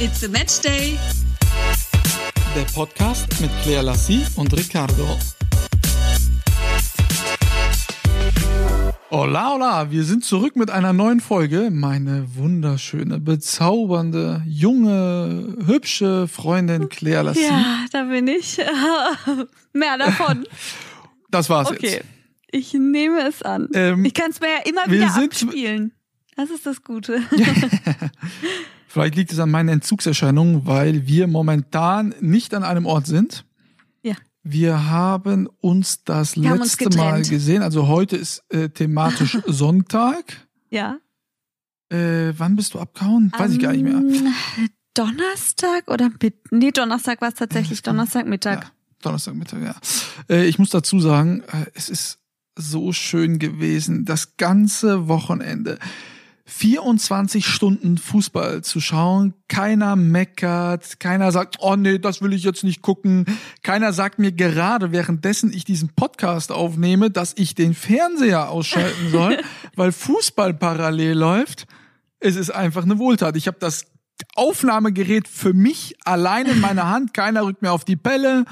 It's a Match Day. Der Podcast mit Claire Lassie und Ricardo. Hola, hola, wir sind zurück mit einer neuen Folge. Meine wunderschöne, bezaubernde, junge, hübsche Freundin Claire Lassie. Ja, da bin ich. Mehr davon. Das war's Okay, jetzt. ich nehme es an. Ähm, ich kann es mir ja immer wir wieder sind- abspielen. Das ist das Gute. Vielleicht liegt es an meinen Entzugserscheinungen, weil wir momentan nicht an einem Ort sind. Ja. Wir haben uns das Wir haben uns letzte Mal gesehen. Also heute ist äh, thematisch Sonntag. Ja. Äh, wann bist du abgehauen? Weiß ich gar nicht mehr. Donnerstag oder nee, Donnerstag war es tatsächlich, Donnerstagmittag. Ja, Donnerstagmittag, ja. Äh, ich muss dazu sagen, äh, es ist so schön gewesen, das ganze Wochenende. 24 Stunden Fußball zu schauen, keiner meckert, keiner sagt, oh nee, das will ich jetzt nicht gucken. Keiner sagt mir gerade, währenddessen ich diesen Podcast aufnehme, dass ich den Fernseher ausschalten soll, weil Fußball parallel läuft. Es ist einfach eine Wohltat. Ich habe das Aufnahmegerät für mich allein in meiner Hand, keiner rückt mir auf die Pelle.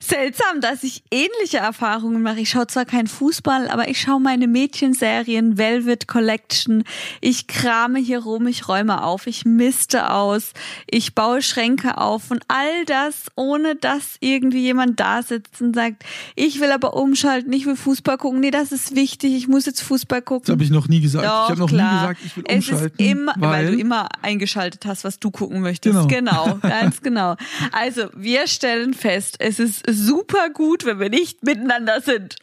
Seltsam, dass ich ähnliche Erfahrungen mache. Ich schaue zwar kein Fußball, aber ich schaue meine Mädchenserien, Velvet Collection. Ich krame hier rum, ich räume auf, ich miste aus, ich baue Schränke auf und all das, ohne dass irgendwie jemand da sitzt und sagt, ich will aber umschalten, ich will Fußball gucken. Nee, das ist wichtig, ich muss jetzt Fußball gucken. Das habe ich noch nie gesagt. Doch, ich habe noch klar. nie gesagt, ich will es umschalten. ist immer, weil, weil du immer eingeschaltet hast, was du gucken möchtest. Genau. Genau, ganz genau. Also, wir stellen fest, es ist super gut, wenn wir nicht miteinander sind.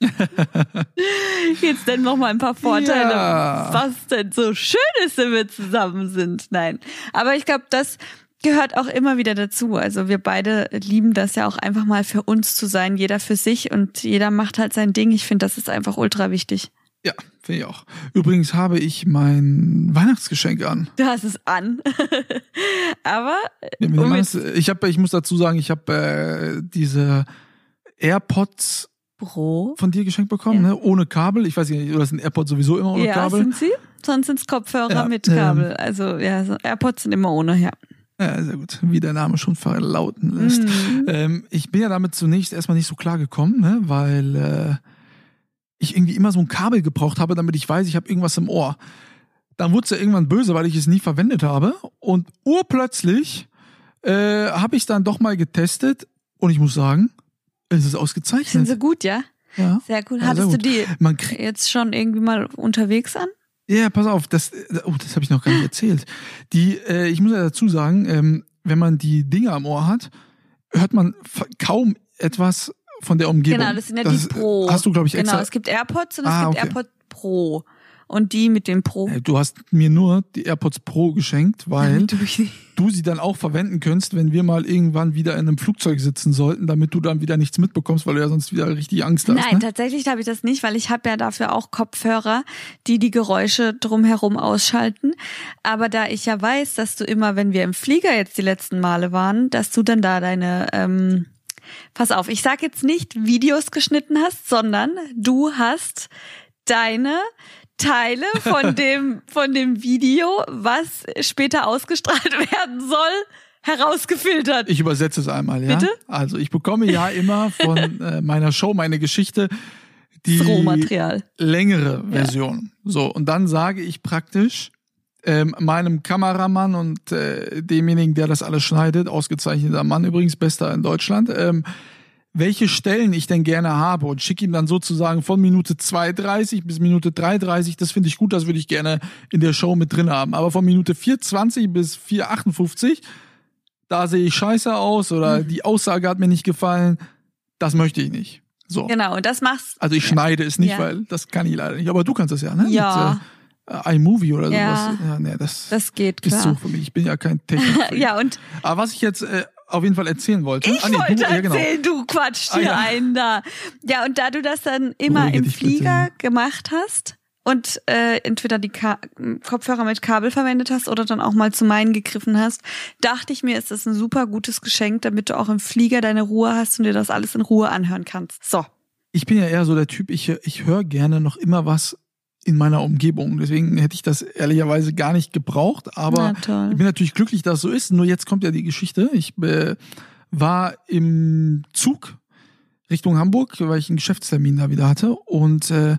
Jetzt denn noch mal ein paar Vorteile, Ja. was denn so schön ist, wenn wir zusammen sind. Nein, aber ich glaube, das gehört auch immer wieder dazu. Also wir beide lieben das ja auch einfach mal für uns zu sein, jeder für sich und jeder macht halt sein Ding. Ich finde, das ist einfach ultra wichtig. Ja, finde ich auch. Übrigens habe ich mein Weihnachtsgeschenk an. Du hast es an. Aber Ja, um Weihnachts- Ich habe, ich muss dazu sagen, ich habe äh, diese AirPods Bro. von dir geschenkt bekommen, Ja. ne? ohne Kabel. Ich weiß nicht, oder sind AirPods sowieso immer ohne Ja, Kabel? sind sie? Sonst sind es Kopfhörer Ja, mit ähm, Kabel. also ja, so AirPods sind immer ohne, ja. Ja, sehr gut. Wie der Name schon verlauten lässt. Mhm. Ähm, ich bin ja damit zunächst erstmal nicht so klar gekommen, ne? weil äh, ich irgendwie immer so ein Kabel gebraucht habe, damit ich weiß, ich habe irgendwas im Ohr. Dann wurde es ja irgendwann böse, weil ich es nie verwendet habe. Und urplötzlich äh, habe ich dann doch mal getestet und ich muss sagen, es ist Sind ausgezeichnet. sie gut, ja? Ja. Sehr gut. Ja, Hattest sehr du die Man kriegt, jetzt schon irgendwie mal unterwegs an? ja, pass auf, das, oh, das habe ich noch gar nicht erzählt. Die, äh, ich muss ja dazu sagen, ähm, wenn man die Dinger am Ohr hat, hört man kaum etwas von der Umgebung. Genau, das sind ja Das, die Pro. Hast du, glaube ich, extra. Genau, es gibt AirPods und es Ah, gibt okay. AirPod Pro. Und die mit dem Pro. Äh, Du hast mir nur die AirPods Pro geschenkt, weil du sie dann auch verwenden könntest, wenn wir mal irgendwann wieder in einem Flugzeug sitzen sollten, damit du dann wieder nichts mitbekommst, weil du ja sonst wieder richtig Angst hast. Nein, ne? tatsächlich habe ich das nicht, weil ich habe ja dafür auch Kopfhörer, die die Geräusche drumherum ausschalten. Aber da ich ja weiß, dass du immer, wenn wir im Flieger jetzt die letzten Male waren, dass du dann da deine, ähm, pass auf, ich sag jetzt nicht Videos geschnitten hast, sondern du hast deine Teile von dem von dem Video, was später ausgestrahlt werden soll, herausgefiltert. Ich übersetze es einmal, ja. Bitte? Also ich bekomme ja immer von äh, meiner Show, meine Geschichte, die längere Version. So, und dann sage ich praktisch ähm, meinem Kameramann und äh, demjenigen, der das alles schneidet, ausgezeichneter Mann übrigens, bester in Deutschland, ähm, welche Stellen ich denn gerne habe und schicke ihm dann sozusagen von Minute 2.30 bis Minute 3.30, das finde ich gut, das würde ich gerne in der Show mit drin haben. Aber von Minute 4.20 bis 4.58, da sehe ich scheiße aus oder Mhm. die Aussage hat mir nicht gefallen, das möchte ich nicht. So. Genau, und das machst Also ich schneide es nicht, Ja. weil das kann ich leider nicht. Aber du kannst das ja, ne? Ja. Mit, äh, iMovie oder Ja. sowas. Ja, nee, das, das geht ist klar. so für mich. Ich bin ja kein Technik. Ja, und Aber was ich jetzt äh, auf jeden Fall erzählen wollte. ich Ah, nee, wollte du, ja, genau. erzählen, du quatschst Ah, hier ja. einen da. Ja, und da du das dann immer Beruhige im dich bitte. Flieger gemacht hast und äh, entweder die Ka Kopfhörer mit Kabel verwendet hast oder dann auch mal zu meinen gegriffen hast, dachte ich mir, ist das ein super gutes Geschenk, damit du auch im Flieger deine Ruhe hast und dir das alles in Ruhe anhören kannst. So. Ich bin ja eher so der Typ, ich, ich höre gerne noch immer was in meiner Umgebung. Deswegen hätte ich das ehrlicherweise gar nicht gebraucht. Aber ich bin natürlich glücklich, dass es so ist. Nur jetzt kommt ja die Geschichte. Ich äh, war im Zug Richtung Hamburg, weil ich einen Geschäftstermin da wieder hatte und äh,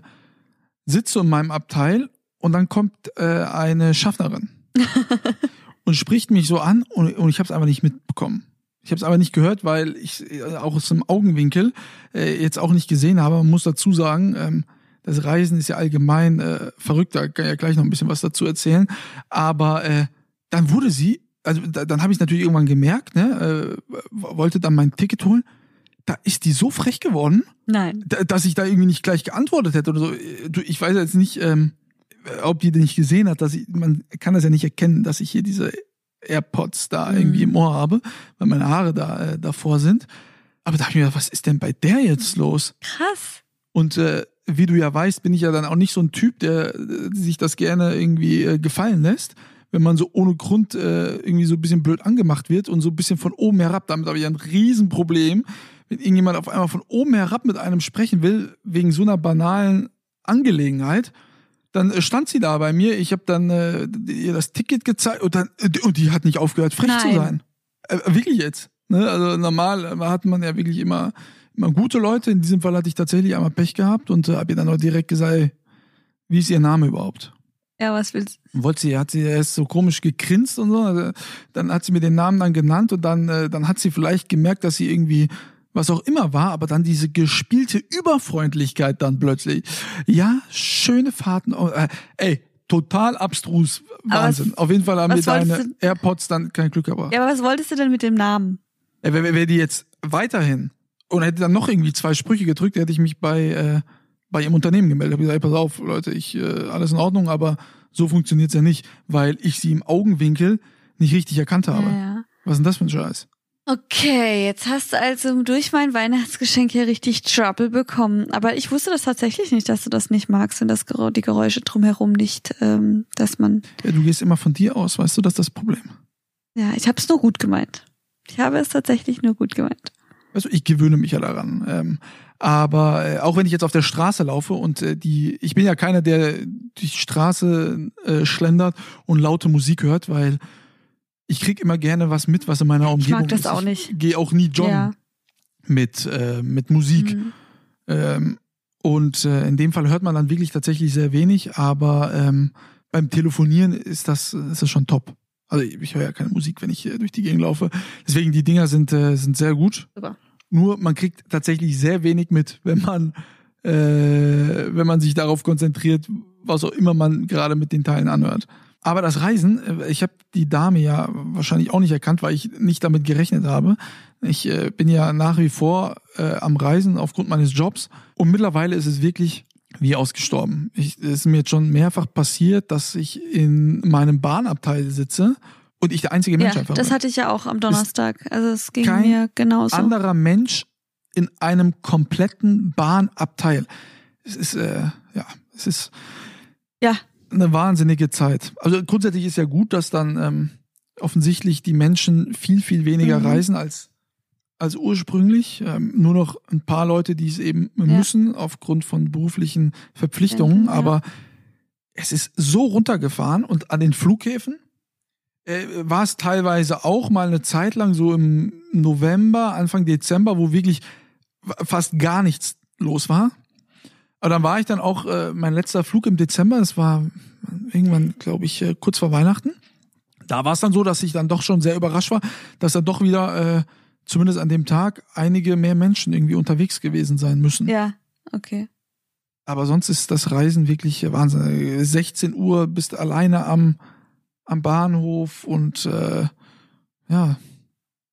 sitze in meinem Abteil und dann kommt äh, eine Schaffnerin und spricht mich so an und, und ich habe es einfach nicht mitbekommen. Ich habe es aber nicht gehört, weil ich äh, auch aus dem Augenwinkel äh, jetzt auch nicht gesehen habe. Man muss dazu sagen, ähm, das Reisen ist ja allgemein äh, verrückt, da kann ich ja gleich noch ein bisschen was dazu erzählen. Aber äh, dann wurde sie, also da, dann habe ich natürlich irgendwann gemerkt, ne, äh, wollte dann mein Ticket holen. Da ist die so frech geworden, Nein. dass ich da irgendwie nicht gleich geantwortet hätte oder so. Ich weiß jetzt nicht, ähm, ob die den nicht gesehen hat, dass ich, man kann das ja nicht erkennen, dass ich hier diese AirPods da irgendwie im Ohr habe, weil meine Haare da äh, davor sind. Aber da habe ich mir gedacht, was ist denn bei der jetzt los? Krass. Und äh, wie du ja weißt, bin ich ja dann auch nicht so ein Typ, der äh, sich das gerne irgendwie äh, gefallen lässt, wenn man so ohne Grund äh, irgendwie so ein bisschen blöd angemacht wird und so ein bisschen von oben herab. Damit habe ich ein Riesenproblem, wenn irgendjemand auf einmal von oben herab mit einem sprechen will, wegen so einer banalen Angelegenheit. Dann äh, stand sie da bei mir, ich habe dann äh, ihr das Ticket gezeigt und, dann, und die hat nicht aufgehört, frech Nein. zu sein. Wirklich jetzt. Ne? Also normal hat man ja wirklich immer immer gute Leute. In diesem Fall hatte ich tatsächlich einmal Pech gehabt und äh, habe ihr dann auch direkt gesagt, ey, wie ist ihr Name überhaupt? Ja, was willst du? Wollte sie, hat sie erst so komisch gegrinst und so. Also, dann hat sie mir den Namen dann genannt und dann, äh, dann hat sie vielleicht gemerkt, dass sie irgendwie was auch immer war, aber dann diese gespielte Überfreundlichkeit dann plötzlich. Ja, schöne Fahrten. Oh, äh, ey, total abstrus. Wahnsinn. was- Auf jeden Fall haben wir deine du- AirPods dann kein Glück gebracht. Ja, aber was wolltest du denn mit dem Namen? Ja, Wäre wär die jetzt weiterhin und hätte dann noch irgendwie zwei Sprüche gedrückt, hätte ich mich bei, äh, bei ihrem Unternehmen gemeldet. Hab gesagt, ey, pass auf, Leute, ich, äh, alles in Ordnung, aber so funktioniert's ja nicht, weil ich sie im Augenwinkel nicht richtig erkannt habe. Ja, ja. Was ist denn das für ein Scheiß? Okay, jetzt hast du also durch mein Weihnachtsgeschenk hier richtig Trouble bekommen. Aber ich wusste das tatsächlich nicht, dass du das nicht magst und das Gerä- die Geräusche drumherum nicht, ähm, dass man. Ja, du gehst immer von dir aus, weißt du, das ist das Problem. Ja, ich habe es nur gut gemeint. Ich habe es tatsächlich nur gut gemeint. Weißt du, ich gewöhne mich ja daran. Ähm, aber äh, auch wenn ich jetzt auf der Straße laufe und äh, die, ich bin ja keiner, der die Straße äh, schlendert und laute Musik hört, weil ich krieg immer gerne was mit, was in meiner Umgebung mag das ist. auch nicht. Ich gehe auch nie joggen Ja. mit äh, mit Musik. Mhm. Ähm, und äh, in dem Fall hört man dann wirklich tatsächlich sehr wenig, aber ähm, beim Telefonieren ist das, ist das schon top. Also ich, höre ja keine Musik, wenn ich äh, durch die Gegend laufe. Deswegen die Dinger sind, äh, sind sehr gut. Super. Nur man kriegt tatsächlich sehr wenig mit, wenn man, äh, wenn man sich darauf konzentriert, was auch immer man gerade mit den Teilen anhört. Aber das Reisen, äh, ich habe die Dame ja wahrscheinlich auch nicht erkannt, weil ich nicht damit gerechnet habe. Ich äh, bin ja nach wie vor äh, am Reisen aufgrund meines Jobs und mittlerweile ist es wirklich wie ausgestorben. Ich, es ist mir jetzt schon mehrfach passiert, dass ich in meinem Bahnabteil sitze und ich der einzige Mensch Ja, einfach das bin. hatte ich ja auch am Donnerstag. Also es ging kein mir genauso. anderer Mensch in einem kompletten Bahnabteil. Es ist, äh, ja, es ist Ja, eine wahnsinnige Zeit. Also grundsätzlich ist ja gut, dass dann ähm, offensichtlich die Menschen viel, viel weniger Mhm. reisen als, als ursprünglich. Ähm, nur noch ein paar Leute, die es eben müssen aufgrund von beruflichen Verpflichtungen. Ja. Aber es ist so runtergefahren und an den Flughäfen äh, war es teilweise auch mal eine Zeit lang so im November, Anfang Dezember, wo wirklich fast gar nichts los war. Aber dann war ich dann auch, äh, mein letzter Flug im Dezember, das war irgendwann, glaube ich, äh, kurz vor Weihnachten. Da war es dann so, dass ich dann doch schon sehr überrascht war, dass dann doch wieder, äh, zumindest an dem Tag, einige mehr Menschen irgendwie unterwegs gewesen sein müssen. ja, okay. Aber sonst ist das Reisen wirklich Wahnsinn. 16 Uhr bist alleine am, am Bahnhof und äh, ja,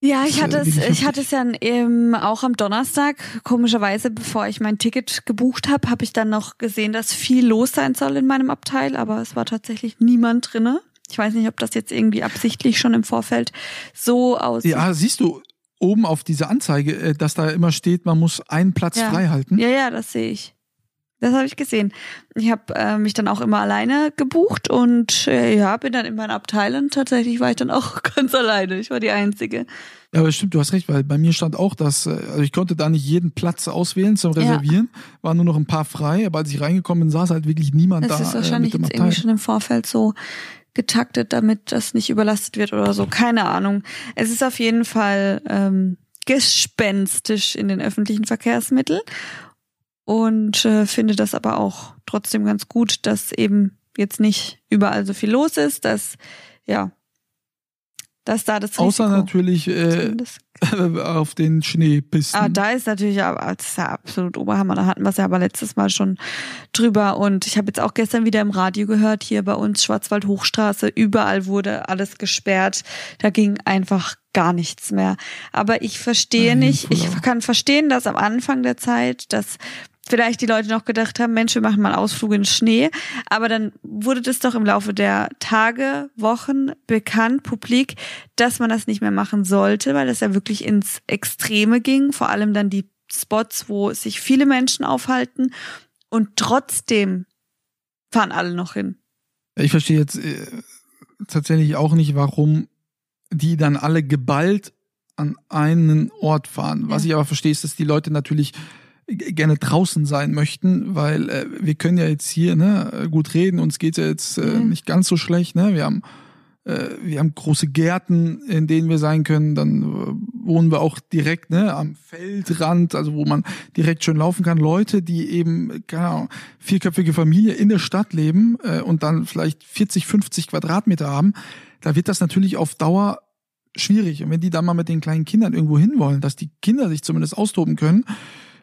Ja, ich Das, hatte äh, es, ich hatte es ja ähm, auch am Donnerstag. Komischerweise, bevor ich mein Ticket gebucht habe, habe ich dann noch gesehen, dass viel los sein soll in meinem Abteil, aber es war tatsächlich niemand drinne. Ich weiß nicht, ob das jetzt irgendwie absichtlich schon im Vorfeld so aussieht. ja, siehst du oben auf diese Anzeige, äh, dass da immer steht, man muss einen Platz Ja. frei halten. ja, ja, das sehe ich. Das habe ich gesehen. Ich habe äh, mich dann auch immer alleine gebucht und äh, ja, bin dann in meinem Abteil und tatsächlich war ich dann auch ganz alleine. Ich war die Einzige. Ja, aber stimmt, du hast recht, weil bei mir stand auch, dass, äh, also ich konnte da nicht jeden Platz auswählen zum Reservieren, ja. waren nur noch ein paar frei, aber als ich reingekommen bin, saß halt wirklich niemand das da. Das ist wahrscheinlich äh, jetzt irgendwie schon im Vorfeld so getaktet, damit das nicht überlastet wird oder so. Keine Ahnung. Es ist auf jeden Fall ähm, gespenstisch in den öffentlichen Verkehrsmitteln und äh, finde das aber auch trotzdem ganz gut, dass eben jetzt nicht überall so viel los ist, dass ja, dass da das Risiko Außer natürlich äh, auf den Schneepisten. Ah, da ist natürlich aber das ist ja absolut Oberhammer. Da hatten wir es ja aber letztes Mal schon drüber. Und ich habe jetzt auch gestern wieder im Radio gehört, hier bei uns Schwarzwald Hochstraße, überall wurde alles gesperrt. Da ging einfach gar nichts mehr. Aber ich verstehe Nein, nicht, ich kann verstehen, dass am Anfang der Zeit, dass vielleicht die Leute noch gedacht haben, Mensch, wir machen mal einen Ausflug in Schnee. Aber dann wurde das doch im Laufe der Tage, Wochen bekannt, publik, dass man das nicht mehr machen sollte, weil das ja wirklich ins Extreme ging. Vor allem dann die Spots, wo sich viele Menschen aufhalten. Und trotzdem fahren alle noch hin. Ich verstehe jetzt äh, tatsächlich auch nicht, warum die dann alle geballt an einen Ort fahren. Was ja. ich aber verstehe, ist, dass die Leute natürlich gerne draußen sein möchten, weil äh, wir können ja jetzt hier ne, gut reden, uns geht ja jetzt äh, mhm. nicht ganz so schlecht. Ne? Wir haben äh, wir haben große Gärten, in denen wir sein können. Dann äh, wohnen wir auch direkt ne, am Feldrand, also wo man direkt schön laufen kann. Leute, die eben, keine Ahnung, vierköpfige Familie in der Stadt leben äh, und dann vielleicht 40, 50 Quadratmeter haben, da wird das natürlich auf Dauer schwierig. Und wenn die dann mal mit den kleinen Kindern irgendwo hinwollen, dass die Kinder sich zumindest austoben können,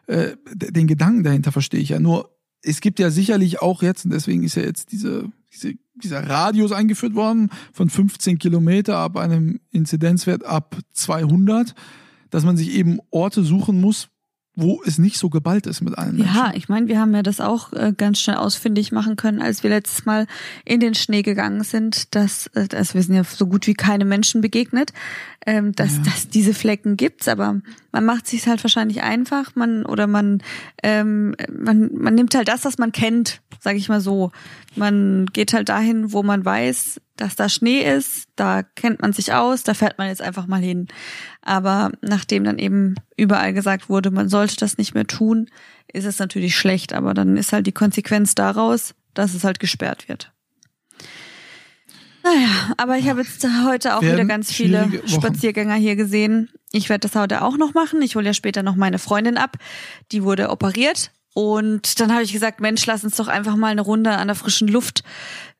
äh, den Gedanken dahinter verstehe ich ja. Nur es gibt ja sicherlich auch jetzt, und deswegen ist ja jetzt diese, diese, dieser Radius eingeführt worden von 15 Kilometer ab einem Inzidenzwert ab 200, dass man sich eben Orte suchen muss, wo es nicht so geballt ist mit allen Menschen. Ja, ich meine, wir haben ja das auch äh, ganz schnell ausfindig machen können, als wir letztes Mal in den Schnee gegangen sind, dass, äh, dass wir sind ja so gut wie keine Menschen begegnet, ähm, dass, ja. dass diese Flecken gibt's, aber man macht sich halt wahrscheinlich einfach, man oder man ähm, man man nimmt halt das, was man kennt, sage ich mal so. Man geht halt dahin, wo man weiß, dass da Schnee ist, da kennt man sich aus, da fährt man jetzt einfach mal hin. Aber nachdem dann eben überall gesagt wurde, man sollte das nicht mehr tun, ist es natürlich schlecht. Aber dann ist halt die Konsequenz daraus, dass es halt gesperrt wird. Naja, aber ich habe jetzt heute auch wieder ganz viele Spaziergänger hier gesehen. Ich werde das heute auch noch machen. Ich hole ja später noch meine Freundin ab. Die wurde operiert. Und dann habe ich gesagt, Mensch, lass uns doch einfach mal eine Runde an der frischen Luft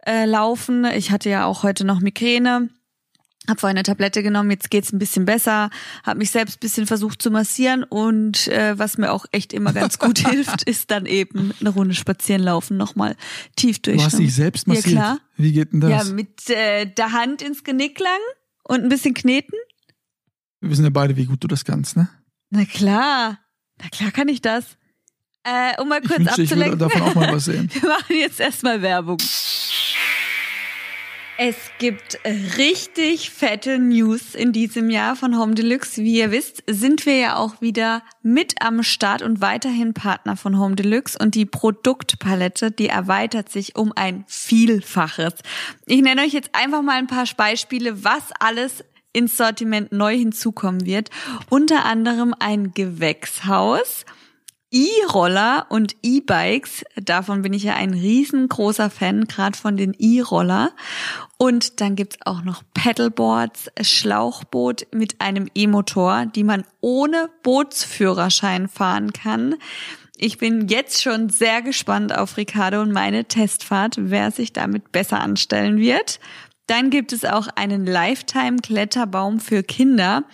äh, laufen. Ich hatte ja auch heute noch Migräne. Hab vorhin eine Tablette genommen, jetzt geht's ein bisschen besser. Hab mich selbst bisschen versucht zu massieren und äh, was mir auch echt immer ganz gut hilft, ist dann eben eine Runde spazieren laufen, nochmal tief durch. Du hast dich selbst massiert? Ja, klar. Wie geht denn das? Ja, mit äh, der Hand ins Genick lang und ein bisschen kneten. Wir wissen ja beide, wie gut du das kannst, ne? Na klar. Na klar kann ich das. Äh, um mal kurz ich wünschte, abzulenken. Ich würde davon auch mal was sehen. Wir machen jetzt erstmal Werbung. Es gibt richtig fette News in diesem Jahr von Home Deluxe. Wie ihr wisst, sind wir ja auch wieder mit am Start und weiterhin Partner von Home Deluxe und die Produktpalette, die erweitert sich um ein Vielfaches. Ich nenne euch jetzt einfach mal ein paar Beispiele, was alles ins Sortiment neu hinzukommen wird. Unter anderem ein Gewächshaus E-Roller und E-Bikes. Davon bin ich ja ein riesengroßer Fan, gerade von den E-Roller. Und dann gibt's auch noch Pedalboards, Schlauchboot mit einem E-Motor, die man ohne Bootsführerschein fahren kann. Ich bin jetzt schon sehr gespannt auf Ricardo und meine Testfahrt, wer sich damit besser anstellen wird. Dann gibt es auch einen Lifetime-Kletterbaum für Kinder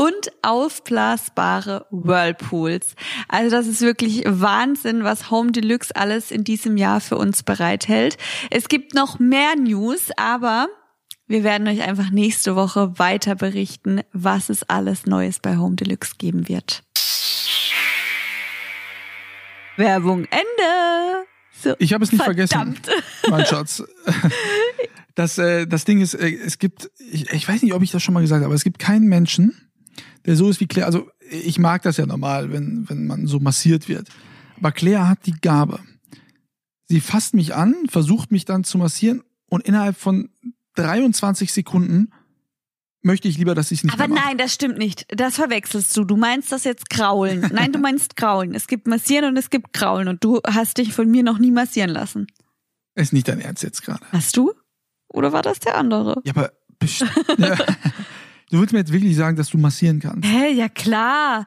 und aufblasbare Whirlpools. Also das ist wirklich Wahnsinn, was Home Deluxe alles in diesem Jahr für uns bereithält. Es gibt noch mehr News, aber wir werden euch einfach nächste Woche weiter berichten, was es alles Neues bei Home Deluxe geben wird. Werbung Ende. So, ich habe es nicht verdammt. vergessen, mein Schatz. Das, äh, das Ding ist, äh, es gibt, ich, ich weiß nicht, ob ich das schon mal gesagt habe, aber es gibt keinen Menschen, der so ist wie Claire. Also ich mag das ja normal, wenn, wenn man so massiert wird. Aber Claire hat die Gabe, Sie fasst mich an, versucht mich dann zu massieren und innerhalb von 23 Sekunden möchte ich lieber, dass es nicht Aber nein, das stimmt nicht. Das verwechselst du. Du meinst das jetzt kraulen. Nein, du meinst kraulen. Es gibt massieren und es gibt kraulen und du hast dich von mir noch nie massieren lassen. Ist nicht dein Ernst jetzt gerade. Hast du? Oder war das der andere? Ja, aber best- ja. Du willst mir jetzt wirklich sagen, dass du massieren kannst. Hä, ja klar.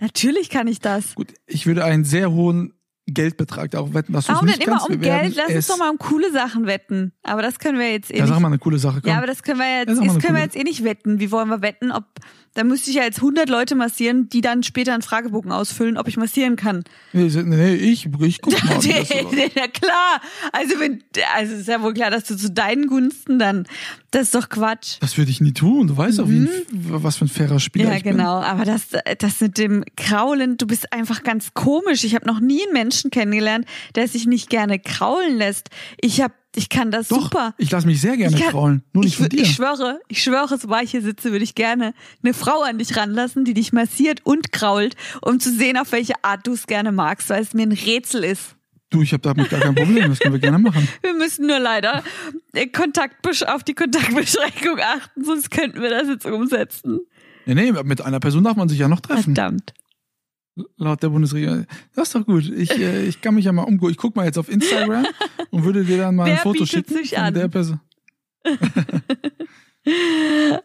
Natürlich kann ich das. Gut, ich würde einen sehr hohen Geldbetrag darauf wetten, dass du es Warum nicht denn immer um Geld? Lass uns doch mal um coole Sachen wetten. Aber das können wir jetzt eh Ja, sag mal eine coole Sache. Komm. Ja, aber das können wir Ja, jetzt, mal das können wir jetzt eh nicht wetten. Wie wollen wir wetten, ob da müsste ich ja jetzt 100 Leute massieren, die dann später einen Fragebogen ausfüllen, ob ich massieren kann. nee, nee, ich, ich guck mal. wie läuft. ja klar. Also wenn, also ist ja wohl klar, dass du zu deinen Gunsten dann, das ist doch Quatsch. Das würde ich nie tun. Du weißt doch, wie ein, was für ein fairer Spieler Mhm. Ja, ich bin. genau. Aber das, das mit dem Kraulen, du bist einfach ganz komisch. Ich habe noch nie einen Menschen kennengelernt, der sich nicht gerne kraulen lässt. Ich hab, ich kann das Doch, super. ich lasse mich sehr gerne kann- kraulen. Nur nicht ich, von dir. ich schwöre, ich schwöre, sobald ich hier sitze, würde ich gerne eine Frau an dich ranlassen, die dich massiert und krault, um zu sehen, auf welche Art du es gerne magst, weil es mir ein Rätsel ist. du, ich habe damit gar kein Problem. Das können wir gerne machen. Wir müssen nur leider äh, auf die Kontaktbeschränkung achten, sonst könnten wir das jetzt umsetzen. Nee, nee, mit einer Person darf man sich ja noch treffen. Verdammt. Laut der Bundesregierung. Das ist doch gut. Ich, äh, ich kann mich ja mal umgucken. Ich guck mal jetzt auf Instagram und würde dir dann mal ein Foto schicken sich an? der Person.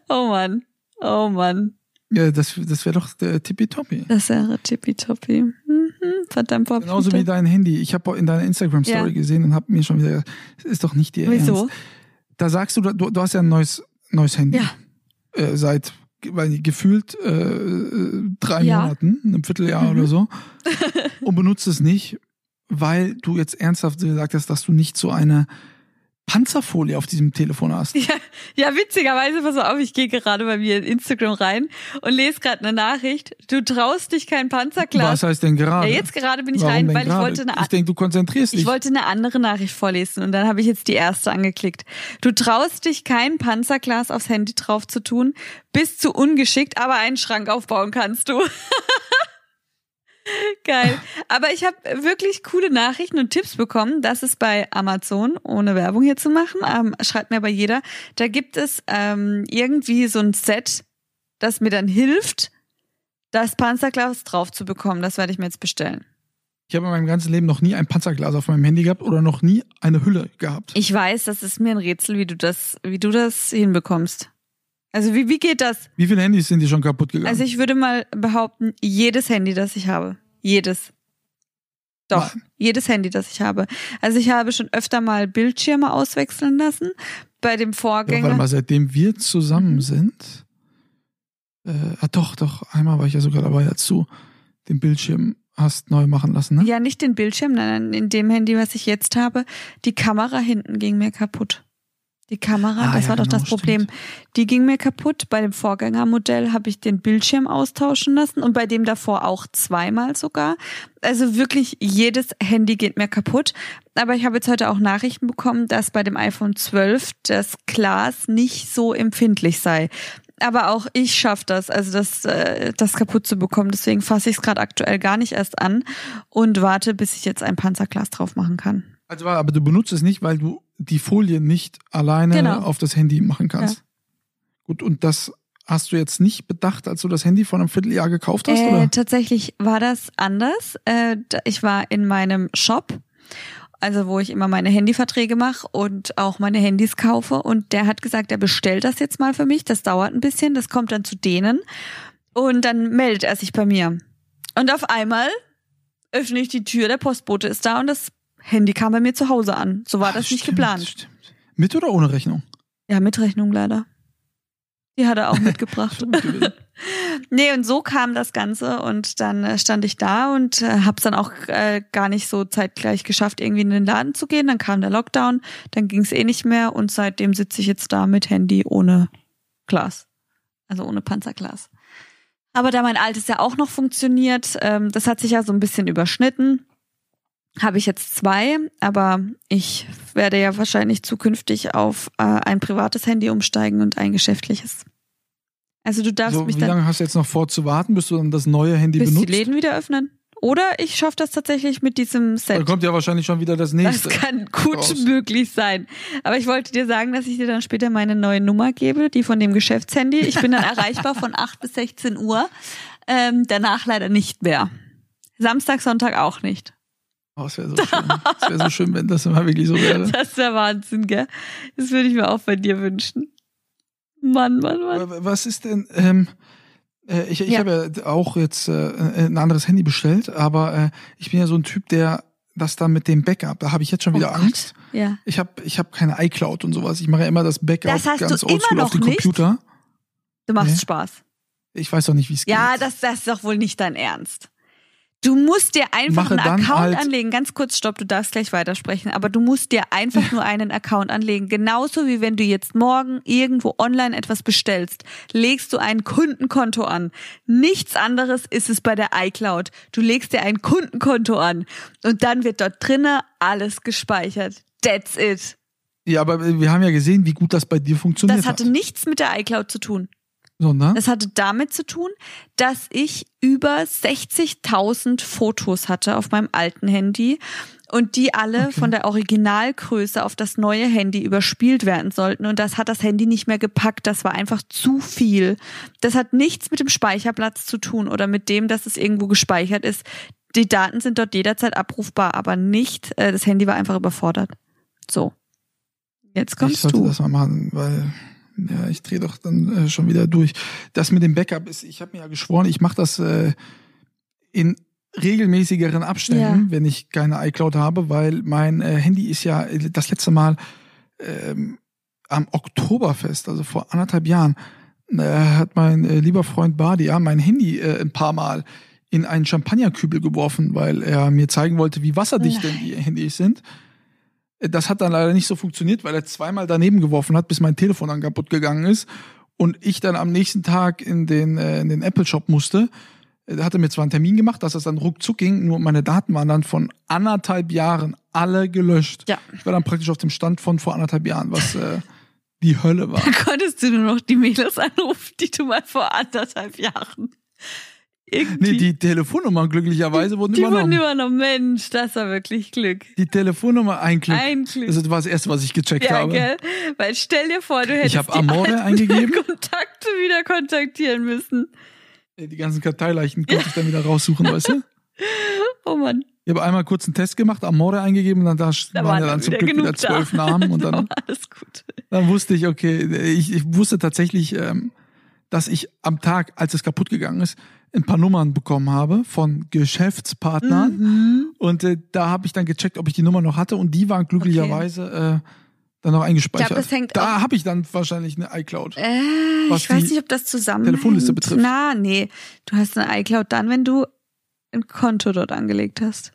Oh Mann. Oh Mann. Ja, das, das wäre doch der Tippitoppi. Das wäre tippitoppi. Mhm, verdammt. Frau Genauso wie dein Handy. Ich habe in deiner Instagram-Story Ja. gesehen und habe mir schon wieder, das ist doch nicht dir Wieso? Ernst. Da sagst du, du, du hast ja ein neues, neues Handy. Ja. Äh, seit, weil gefühlt äh, äh, drei Ja. Monaten, einem Vierteljahr Mhm. oder so. und benutzt es nicht, weil du jetzt ernsthaft gesagt hast, dass du nicht so eine Panzerfolie auf diesem Telefon hast. Ja, ja, witzigerweise, pass auf, ich gehe gerade bei mir in Instagram rein und lese gerade eine Nachricht. Du traust dich kein Panzerglas. Was heißt denn gerade? Ja, jetzt gerade bin ich Warum rein, weil ich wollte eine Ich denke, du konzentrierst dich. Ich wollte eine andere Nachricht vorlesen und dann habe ich jetzt die erste angeklickt. Du traust dich kein Panzerglas aufs Handy drauf zu tun, bist zu ungeschickt, aber einen Schrank aufbauen kannst du. Geil. Aber ich habe wirklich coole Nachrichten und Tipps bekommen. Das ist bei Amazon, ohne Werbung hier zu machen, ähm, schreibt mir aber jeder. Da gibt es ähm, irgendwie so ein Set, das mir dann hilft, das Panzerglas drauf zu bekommen. Das werde ich mir jetzt bestellen. Ich habe in meinem ganzen Leben noch nie ein Panzerglas auf meinem Handy gehabt oder noch nie eine Hülle gehabt. Ich weiß, das ist mir ein Rätsel, wie du das, wie du das hinbekommst. Also wie, wie geht das? Wie viele Handys sind dir schon kaputt gegangen? Also ich würde mal behaupten, jedes Handy, das ich habe. Jedes. Doch, Nein. jedes Handy, das ich habe. Also ich habe schon öfter mal Bildschirme auswechseln lassen. Bei dem ja, Vorgänger. warte mal, seitdem wir Mhm. zusammen sind. Äh, ah, doch, doch, einmal war ich ja sogar dabei, du den Bildschirm hast neu machen lassen, ne? Ja, nicht den Bildschirm, nein, nein, in dem Handy, was ich jetzt habe. Die Kamera hinten ging mir kaputt. Die Kamera, Ah, das ja, war doch genau, das Problem. Die ging mir kaputt. Bei dem Vorgängermodell habe ich den Bildschirm austauschen lassen und bei dem davor auch zweimal sogar. Also wirklich jedes Handy geht mir kaputt. Aber ich habe jetzt heute auch Nachrichten bekommen, dass bei dem iPhone 12 das Glas nicht so empfindlich sei. Aber auch ich schaffe das, also das, äh, das kaputt zu bekommen. Deswegen fasse ich es gerade aktuell gar nicht erst an und warte, bis ich jetzt ein Panzerglas drauf machen kann. Also, aber du benutzt es nicht, weil du die Folie nicht alleine Genau. auf das Handy machen kannst. Gut, und das hast du jetzt nicht bedacht, als du das Handy vor einem Vierteljahr gekauft hast, Äh, oder? tatsächlich war das anders. Äh, ich war in meinem Shop, also wo ich immer meine Handyverträge mache und auch meine Handys kaufe. Und der hat gesagt, er bestellt das jetzt mal für mich. Das dauert ein bisschen, das kommt dann zu denen. Und dann meldet er sich bei mir. Und auf einmal öffne ich die Tür, der Postbote ist da und das Handy kam bei mir zu Hause an. So war Ah, das nicht stimmt, geplant. Stimmt. Mit oder ohne Rechnung? Ja, mit Rechnung leider. Die hat er auch mitgebracht. Nee, und so kam das Ganze und dann äh, stand ich da und äh, hab's dann auch äh, gar nicht so zeitgleich geschafft, irgendwie in den Laden zu gehen. Dann kam der Lockdown, dann ging's eh nicht mehr und seitdem sitze ich jetzt da mit Handy ohne Glas. Also ohne Panzerglas. Aber da mein altes ja auch noch funktioniert, ähm, das hat sich ja so ein bisschen überschnitten. Habe ich jetzt zwei, aber ich werde ja wahrscheinlich zukünftig auf äh, ein privates Handy umsteigen und ein geschäftliches. Also du darfst so, mich wie dann lange hast du jetzt noch vor zu warten, bis du dann das neue Handy bis benutzt? die Läden wieder öffnen Oder ich schaffe das tatsächlich mit diesem Set. Dann kommt ja wahrscheinlich schon wieder das nächste. Das kann gut raus. möglich sein. Aber ich wollte dir sagen, dass ich dir dann später meine neue Nummer gebe, die von dem Geschäftshandy. Ich bin dann erreichbar von 8 bis 16 Uhr. Ähm, danach leider nicht mehr. Samstag, Sonntag auch nicht. Oh, es wäre so schön. Es wäre so schön, wenn das immer wirklich so wäre. Das wäre Wahnsinn, gell? Das würde ich mir auch bei dir wünschen. Mann, Mann, Mann. Was ist denn, ähm, äh, ich, ich Ja. habe ja auch jetzt äh, ein anderes Handy bestellt, aber äh, ich bin ja so ein Typ, der das da mit dem Backup, da habe ich jetzt schon wieder Oh. Angst. Ja. Ich habe ich hab keine iCloud und sowas. Ich mache ja immer das Backup Das hast ganz oldschool auf den nicht? Computer. Du machst Nee. Spaß. Ich weiß doch nicht, wie es Ja, geht. das, das ist doch wohl nicht dein Ernst. Du musst dir einfach einen Account halt- anlegen. Ganz kurz, stopp, du darfst gleich weitersprechen. Aber du musst dir einfach nur einen Account anlegen. Genauso wie wenn du jetzt morgen irgendwo online etwas bestellst, legst du ein Kundenkonto an. Nichts anderes ist es bei der iCloud. Du legst dir ein Kundenkonto an und dann wird dort drinnen alles gespeichert. That's it. Ja, aber wir haben ja gesehen, wie gut das bei dir funktioniert Das hatte hat. nichts mit der iCloud zu tun. Sondern? Das hatte damit zu tun, dass ich über 60.000 Fotos hatte auf meinem alten Handy und die alle Okay. von der Originalgröße auf das neue Handy überspielt werden sollten und das hat das Handy nicht mehr gepackt. Das war einfach zu viel. Das hat nichts mit dem Speicherplatz zu tun oder mit dem, dass es irgendwo gespeichert ist. Die Daten sind dort jederzeit abrufbar, aber nicht, äh, das Handy war einfach überfordert. So. Jetzt ich kommst sollte du. das mal machen, weil ja, ich drehe doch dann äh, schon wieder durch. Das mit dem Backup ist, ich habe mir ja geschworen, ich mache das äh, in regelmäßigeren Abständen, Ja. wenn ich keine iCloud habe, weil mein äh, Handy ist ja äh, das letzte Mal ähm, am Oktoberfest, also vor anderthalb Jahren, äh, hat mein äh, lieber Freund Badia mein Handy ein paar Mal in einen Champagnerkübel geworfen, weil er mir zeigen wollte, wie wasserdicht denn die Handys sind. Das hat dann leider nicht so funktioniert, weil er zweimal daneben geworfen hat, bis mein Telefon dann kaputt gegangen ist und ich dann am nächsten Tag in den, äh, in den Apple Shop musste. Er hatte mir zwar einen Termin gemacht, dass das dann ruckzuck ging, nur meine Daten waren dann von anderthalb Jahren alle gelöscht. Ja. Ich war dann praktisch auf dem Stand von vor anderthalb Jahren, was äh, die Hölle war. Da konntest du nur noch die Mädels anrufen, die du mal vor anderthalb Jahren irgendwie. Nee, die Telefonnummern glücklicherweise wurden die übernommen. wurden übernommen. Mensch, das war wirklich Glück. die Telefonnummer ein Glück. Ein Glück. Das war das erste, was ich gecheckt ja, habe. gell? Weil stell dir vor, du hättest Ich die Amore eingegeben. Kontakte wieder kontaktieren müssen. Die ganzen Karteileichen konnte ich dann wieder raussuchen, weißt du? Oh Mann, Ich habe einmal kurz einen Test gemacht, Amore eingegeben und dann da da waren ja dann zum Glück wieder zwölf. Namen und Da dann, war alles gut. dann wusste ich, okay, ich, ich wusste tatsächlich, ähm, dass ich am Tag, als es kaputt gegangen ist, ein paar Nummern bekommen habe von Geschäftspartnern Mhm. und äh, da habe ich dann gecheckt, ob ich die Nummer noch hatte und die waren glücklicherweise äh, dann noch eingespeichert. Ich glaub, das hängt da habe ich dann wahrscheinlich eine iCloud. Äh, ich weiß nicht, ob das zusammen Telefonliste betrifft. Na, nee. Du hast eine iCloud dann, wenn du ein Konto dort angelegt hast.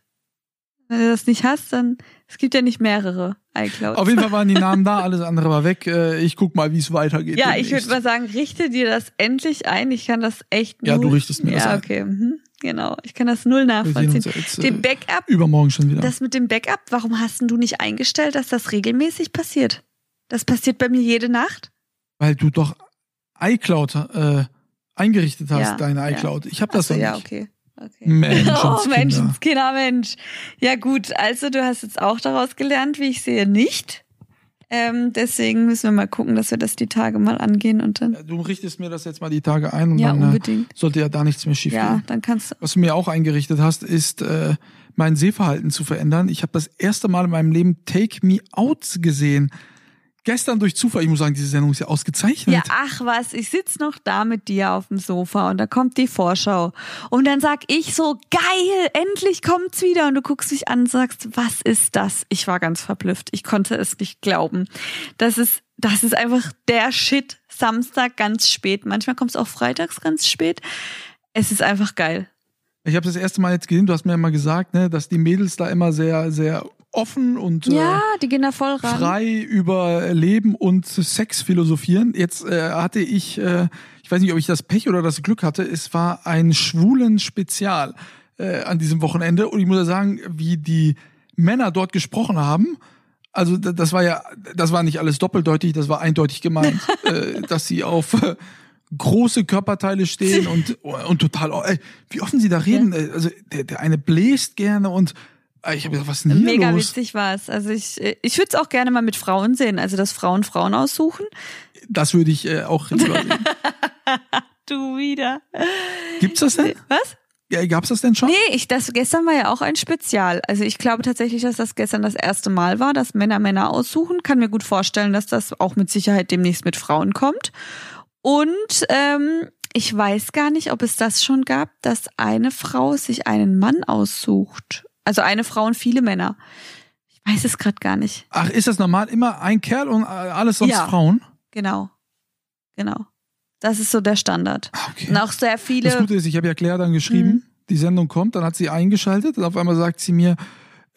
Wenn du das nicht hast, dann es gibt ja nicht mehrere iClouds. Auf jeden Fall waren die Namen da, alles andere war weg. Äh, Ich guck mal, wie es weitergeht. ja, ich würde mal sagen, richte dir das endlich ein. Ich kann das echt Ja, du richtest mir ja, das ein. okay. Mhm. Genau. Ich kann das null nachvollziehen. ja jetzt, äh, Den Backup, übermorgen schon wieder. das mit dem Backup, warum hast denn du nicht eingestellt, dass das regelmäßig passiert? Das passiert bei mir jede Nacht. Weil du doch iCloud äh, eingerichtet hast, Ja, deine ja. iCloud. Ich habe das Ach doch so, nicht. ja, okay. Okay. Menschenskinder. Oh, Menschenskinder, Mensch. Ja gut, also du hast jetzt auch daraus gelernt, wie ich sehe, nicht. Ähm, deswegen müssen wir mal gucken, dass wir das die Tage mal angehen und dann. Du richtest mir das jetzt mal die Tage ein und Ja, dann äh, unbedingt. sollte ja da nichts mehr schief Ja, gehen. dann kannst du. Was du mir auch eingerichtet hast, ist äh, mein Sehverhalten zu verändern. Ich habe das erste Mal in meinem Leben Take Me Out gesehen. Gestern durch Zufall, ich muss sagen, diese Sendung ist ja ausgezeichnet. Ja, ach was, ich sitz noch da mit dir auf dem Sofa und da kommt die Vorschau. Und dann sag ich so, geil, endlich kommt's wieder. Und du guckst mich an und sagst, was ist das? Ich war ganz verblüfft. Ich konnte es nicht glauben. Das ist, das ist einfach der Shit. Samstag ganz spät. Manchmal kommt's auch freitags ganz spät. Es ist einfach geil. Ich habe das erste Mal jetzt gesehen, du hast mir ja mal gesagt, ne, dass die Mädels da immer sehr, sehr offen und Ja, äh, die gehen da voll ran. frei über Leben und Sex philosophieren. Jetzt äh, hatte ich, äh, ich weiß nicht, ob ich das Pech oder das Glück hatte, es war ein schwulen Spezial äh, an diesem Wochenende und ich muss ja sagen, wie die Männer dort gesprochen haben. Also das war ja, das war nicht alles doppeldeutig, das war eindeutig gemeint, äh, dass sie auf äh, große Körperteile stehen und, und total, oh, ey, wie offen sie da reden. Ja. Also der, der eine bläst gerne und ich habe gesagt, was ist denn hier Mega los? witzig war es. Also ich, ich würde es auch gerne mal mit Frauen sehen, also dass Frauen Frauen aussuchen. Das würde ich äh, auch lieber sehen. du wieder. Gibt's das denn? Was? Ja, gab's das denn schon? Nee, ich, das gestern war ja auch ein Spezial. Also ich glaube tatsächlich, dass das gestern das erste Mal war, dass Männer Männer aussuchen. Kann mir gut vorstellen, dass das auch mit Sicherheit demnächst mit Frauen kommt. Und ähm, ich weiß gar nicht, ob es das schon gab, dass eine Frau sich einen Mann aussucht. Also eine Frau und viele Männer. Ich weiß es gerade gar nicht. Ach, ist das normal immer ein Kerl und alles sonst ja, Frauen? Genau. Genau. Das ist so der Standard. Ah, okay. Und auch sehr viele. Das Gute ist, ich habe ja Claire dann geschrieben, mhm. die Sendung kommt, dann hat sie eingeschaltet und auf einmal sagt sie mir,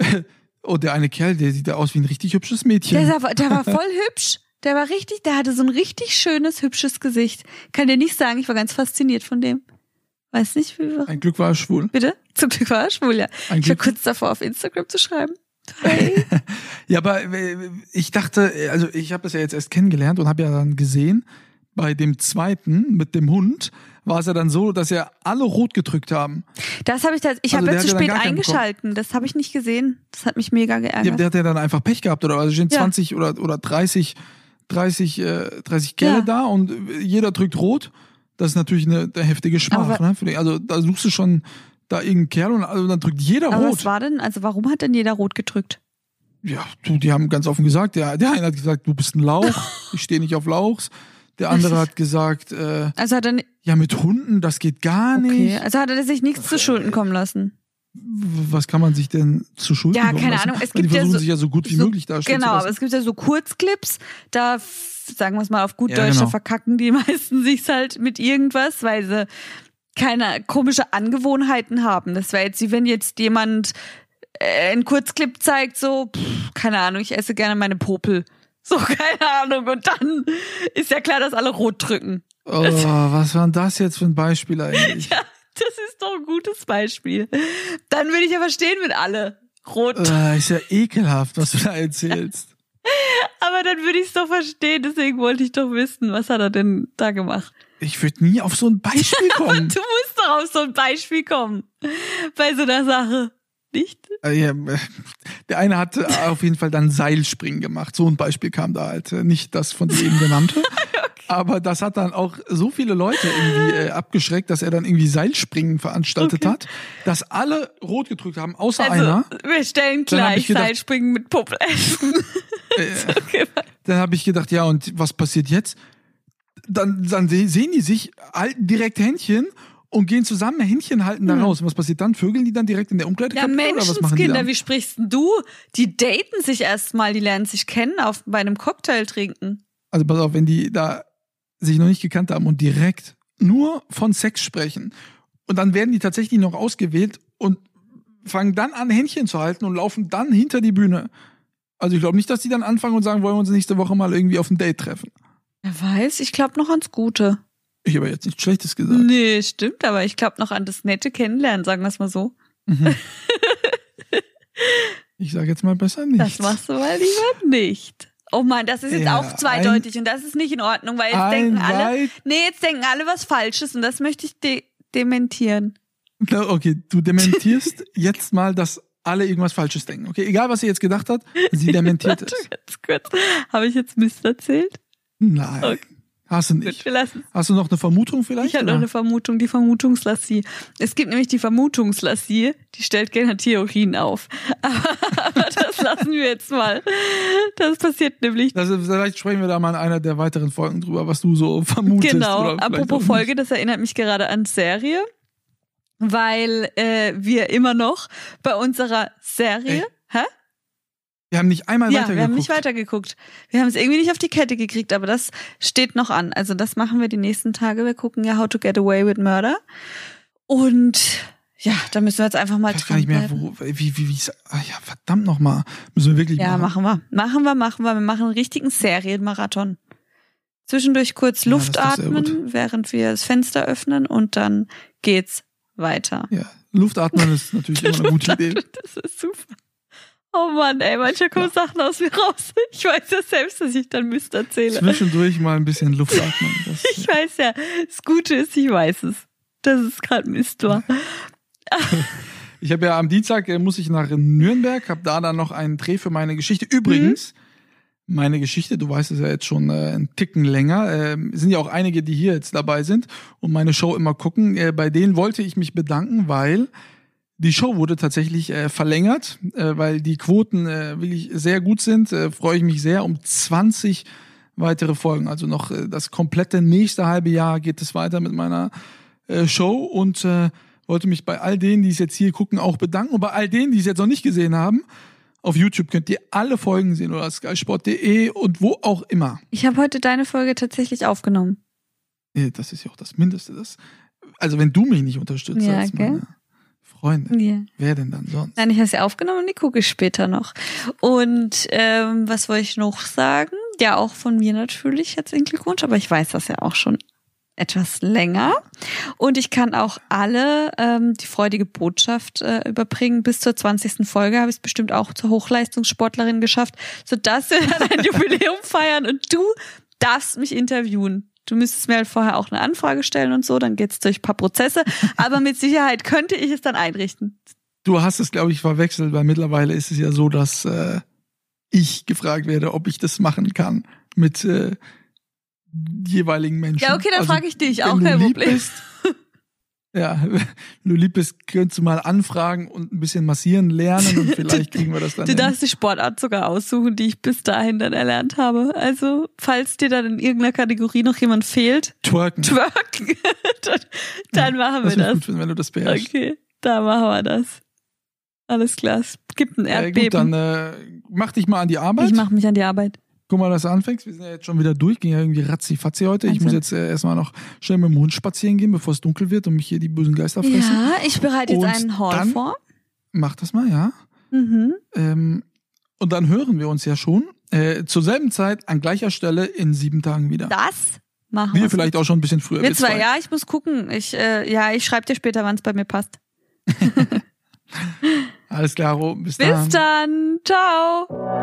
oh, der eine Kerl, der sieht da aus wie ein richtig hübsches Mädchen. Der, der war voll hübsch. Der war richtig, der hatte so ein richtig schönes, hübsches Gesicht. Kann dir nicht sagen, ich war ganz fasziniert von dem. Weiß nicht, wie Ein Glück war er schwul. Bitte? Zum Glück war er schwul, ja. Ein ich war kurz davor, auf Instagram zu schreiben. Hey. ja, aber äh, ich dachte, also ich habe das ja jetzt erst kennengelernt und habe ja dann gesehen, bei dem zweiten mit dem Hund war es ja dann so, dass ja alle rot gedrückt haben. Das habe ich das, ich also habe zu spät eingeschalten. Das habe ich nicht gesehen. Das hat mich mega geärgert. Ja, der hat ja dann einfach Pech gehabt oder also stehen ja. 20 oder oder 30 30 äh, 30 Kerle ja. da und jeder drückt rot. Das ist natürlich eine, eine heftige Schmach, ne? Also da suchst du schon da irgendeinen Kerl und also, dann drückt jeder aber rot. Was war denn? Also warum hat denn jeder rot gedrückt? Ja, du, die haben ganz offen gesagt, der, der eine hat gesagt, du bist ein Lauch, ich stehe nicht auf Lauchs. Der andere hat gesagt, äh, also hat er ja mit Hunden, das geht gar okay. nicht. Also hat er sich nichts zu Schulden kommen lassen. Was kann man sich denn zu Schulden ja, keine lassen? Ahnung. Es Weil gibt die versuchen ja so, sich ja so gut wie so, möglich darstellen Genau, aber es gibt ja so Kurzclips, da sagen wir es mal auf gut ja, Deutsch, genau. verkacken die meisten sich's halt mit irgendwas, weil sie keine komische Angewohnheiten haben. Das wäre jetzt wie wenn jetzt jemand äh, einen Kurzclip zeigt, so, pff, keine Ahnung, ich esse gerne meine Popel. So, keine Ahnung. Und dann ist ja klar, dass alle rot drücken. Oh, was war denn das jetzt für ein Beispiel eigentlich? ja, das ist doch ein gutes Beispiel. Dann würde ich ja verstehen, wenn alle rot. Äh, ist ja ekelhaft, was du da erzählst. Aber dann würde ich es doch verstehen, deswegen wollte ich doch wissen, was hat er denn da gemacht? Ich würde nie auf so ein Beispiel kommen. du musst doch auf so ein Beispiel kommen. Bei so einer Sache nicht? Äh, der eine hat auf jeden Fall dann Seilspringen gemacht. So ein Beispiel kam da halt. Nicht das von dir eben genannte. Aber das hat dann auch so viele Leute irgendwie äh, abgeschreckt, dass er dann irgendwie Seilspringen veranstaltet okay. hat, dass alle rot gedrückt haben, außer also, einer. Wir stellen gleich gedacht, Seilspringen mit Puppelessen. äh. Dann habe ich gedacht, ja, und was passiert jetzt? Dann, dann sehen die sich, halten direkt Händchen und gehen zusammen Händchen halten da hm. raus. Und was passiert dann? Vögeln die dann direkt in der Umkleidekabine ja, dann? wie sprichst denn du? Die daten sich erstmal, die lernen sich kennen auf, bei einem Cocktail trinken. Also pass auf, wenn die da sich noch nicht gekannt haben und direkt nur von Sex sprechen und dann werden die tatsächlich noch ausgewählt und fangen dann an, Händchen zu halten und laufen dann hinter die Bühne. Also ich glaube nicht, dass die dann anfangen und sagen, wollen wir uns nächste Woche mal irgendwie auf ein Date treffen. Wer weiß, ich glaube noch ans Gute. Ich habe jetzt nichts Schlechtes gesagt. Nee, stimmt, aber ich glaube noch an das nette Kennenlernen, sagen wir es mal so. Mhm. ich sage jetzt mal besser nicht. Das machst du mal lieber nicht. Oh man, das ist jetzt ja, auch zweideutig ein, und das ist nicht in Ordnung, weil jetzt denken alle, nee, jetzt denken alle was Falsches und das möchte ich de dementieren. Okay, du dementierst jetzt mal, dass alle irgendwas Falsches denken. Okay, egal was sie jetzt gedacht hat, sie dementiert es. Ganz kurz. Habe ich jetzt Mist erzählt? Nein. Okay. Hast du nicht. Hast du noch eine Vermutung vielleicht? Ich habe noch eine Vermutung, die Vermutungslassie. Es gibt nämlich die Vermutungslassie, die stellt gerne Theorien auf. Aber das lassen wir jetzt mal. Das passiert nämlich. Das, vielleicht sprechen wir da mal in einer der weiteren Folgen drüber, was du so vermutest. Genau. Apropos Folge, das erinnert mich gerade an Serie, weil äh, wir immer noch bei unserer Serie. Ey. Wir haben nicht einmal ja, weitergeguckt. Wir haben nicht weitergeguckt. Wir haben es irgendwie nicht auf die Kette gekriegt, aber das steht noch an. Also das machen wir die nächsten Tage. Wir gucken ja How to Get Away with Murder. Und ja, da müssen wir jetzt einfach mal ich weiß gar nicht mehr, wo, wie, wie, wie, ach ja, verdammt nochmal. Müssen wir wirklich Ja, machen. machen wir. Machen wir, machen wir. Wir machen einen richtigen Serienmarathon. Zwischendurch kurz ja, Luft atmen, während wir das Fenster öffnen und dann geht's weiter. Ja, Luft atmen ist natürlich immer eine gute Idee. Das ist super. Oh Mann, ey, manchmal kommen. Sachen aus mir raus. Ich weiß ja selbst, dass ich dann Mist erzähle. Zwischendurch mal ein bisschen Luft atmen. ich weiß ja. Das Gute ist, ich weiß es. Dass es gerade Mist war. ich habe ja am Dienstag, äh, muss ich nach Nürnberg, habe da dann noch einen Dreh für meine Geschichte. Übrigens, mhm. meine Geschichte, du weißt es ja jetzt schon äh, einen Ticken länger, äh, sind ja auch einige, die hier jetzt dabei sind und meine Show immer gucken. Äh, bei denen wollte ich mich bedanken, weil die Show wurde tatsächlich äh, verlängert, äh, weil die Quoten äh, wirklich sehr gut sind. Äh, Freue ich mich sehr um 20 weitere Folgen. Also noch äh, das komplette nächste halbe Jahr geht es weiter mit meiner äh, Show und äh, wollte mich bei all denen, die es jetzt hier gucken, auch bedanken. Und bei all denen, die es jetzt noch nicht gesehen haben, auf YouTube könnt ihr alle Folgen sehen oder skysport.de und wo auch immer. Ich habe heute deine Folge tatsächlich aufgenommen. Das ist ja auch das Mindeste. Das, also wenn du mich nicht unterstützt ja, als meine, Freunde. Ja. Wer denn dann sonst? Nein, ich habe sie aufgenommen und die gucke ich später noch. Und ähm, was wollte ich noch sagen? Ja, auch von mir natürlich herzlichen Glückwunsch, aber ich weiß das ja auch schon etwas länger. Und ich kann auch alle ähm, die freudige Botschaft äh, überbringen. Bis zur 20. Folge habe ich es bestimmt auch zur Hochleistungssportlerin geschafft, sodass wir dann ein Jubiläum feiern und du darfst mich interviewen. Du müsstest mir halt vorher auch eine Anfrage stellen und so, dann geht's durch ein paar Prozesse. Aber mit Sicherheit könnte ich es dann einrichten. Du hast es, glaube ich, verwechselt, weil mittlerweile ist es ja so, dass äh, ich gefragt werde, ob ich das machen kann mit äh, jeweiligen Menschen. Ja, okay, dann also, frage ich dich, auch kein Problem. Bist, ja, wenn du lieb bist, könntest du mal anfragen und ein bisschen massieren lernen und vielleicht kriegen wir das dann. Du hin. darfst die Sportart sogar aussuchen, die ich bis dahin dann erlernt habe. Also, falls dir dann in irgendeiner Kategorie noch jemand fehlt. Twerken. Twerken. dann, dann machen wir das. Gut finden, wenn du das beherrschst. Okay, da machen wir das. Alles klar, es gibt ein Erdbeben. Ja, gut, dann äh, mach dich mal an die Arbeit. Ich mach mich an die Arbeit. Guck mal, dass du anfängst. Wir sind ja jetzt schon wieder durch. Ging ja irgendwie ratzi-fatzi heute. Ich muss jetzt äh, erstmal noch schnell mit dem Hund spazieren gehen, bevor es dunkel wird und mich hier die bösen Geister fressen. Ja, ich bereite jetzt und einen Haul vor. Mach das mal, ja. Mhm. Ähm, und dann hören wir uns ja schon äh, zur selben Zeit an gleicher Stelle in sieben Tagen wieder. Das machen wir. Wir vielleicht auch schon ein bisschen früher. Wir zwei, ja, ich muss gucken. Ich, äh, ja, ich schreibe dir später, wann es bei mir passt. Alles klar, Ro. Bis, Bis dann. Bis dann. Ciao.